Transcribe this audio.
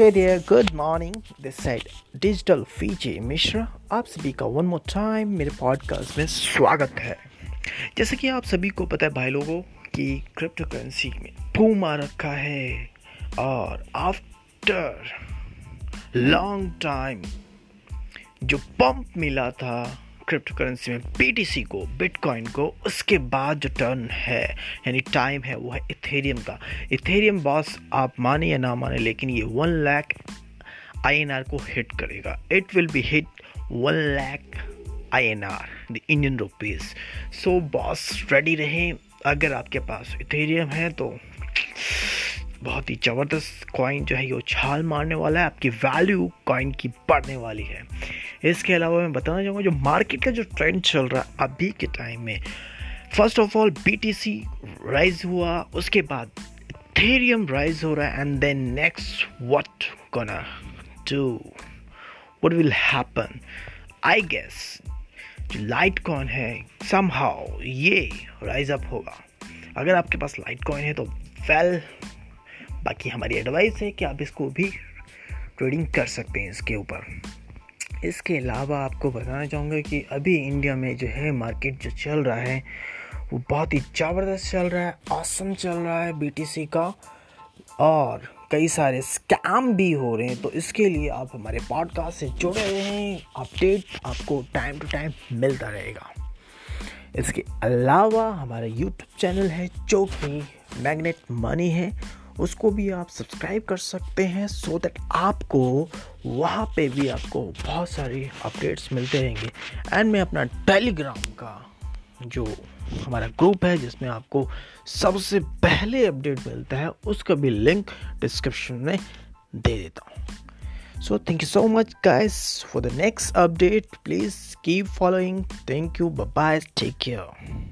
Hey there, good morning. This side digital फीचे Mishra आप सभी का वन मोर टाइम मेरे पॉडकास्ट में स्वागत है। जैसे कि आप सभी को पता है भाई लोगों कि क्रिप्टो करेंसी में बूम आ रखा है। और आफ्टर लॉन्ग टाइम जो पंप मिला था क्रिप्टो करेंसी में पीटीसी को बिटकॉइन को, उसके बाद जो टर्न है, यानी टाइम है, वो है इथेरियम का। इथेरियम बॉस आप माने या ना माने, लेकिन ये वन लैख आई को हिट करेगा। It will be hit one lakh I N R the Indian rupees so boss ready रहे? अगर आपके पास इथेरियम है तो बहुत ही ज़बरदस्त कॉइन जो है ये उछाल मारने वाला है, आपकी वैल्यू कॉइन की बढ़ने वाली है। इसके अलावा मैं बताना चाहूँगा, जो मार्केट का जो ट्रेंड चल रहा है अभी के टाइम में first of all BTC rise हुआ, उसके बाद इथेरियम राइज हो रहा है and then next what gonna do what will happen I guess जो लाइट कॉइन है समहाउ ये राइज अप होगा। अगर आपके पास लाइट कॉइन है तो वेल बाकी हमारी एडवाइस है कि आप इसको भी ट्रेडिंग कर सकते हैं इसके ऊपर। इसके अलावा आपको बताना चाहूँगा कि अभी इंडिया में जो है मार्केट जो चल रहा है, वो बहुत ही ज़बरदस्त चल रहा है आसम चल रहा है बीटीसी का। और कई सारे स्कैम भी हो रहे हैं तो इसके लिए आप हमारे पॉडकास्ट से जुड़े रहें अपडेट आपको टाइम टू टाइम मिलता रहेगा। इसके अलावा हमारा यूट्यूब चैनल है, जो कि मैग्नेट मनी है। उसको भी आप सब्सक्राइब कर सकते हैं सो दैट आपको वहाँ पे भी आपको बहुत सारी अपडेट्स मिलते रहेंगे। एंड मैं अपना टेलीग्राम का जो हमारा ग्रुप है, जिसमें आपको सबसे पहले अपडेट मिलता है, उसका भी लिंक डिस्क्रिप्शन में दे देता हूँ। So thank you so much guys for the next update please keep following thank you bye take care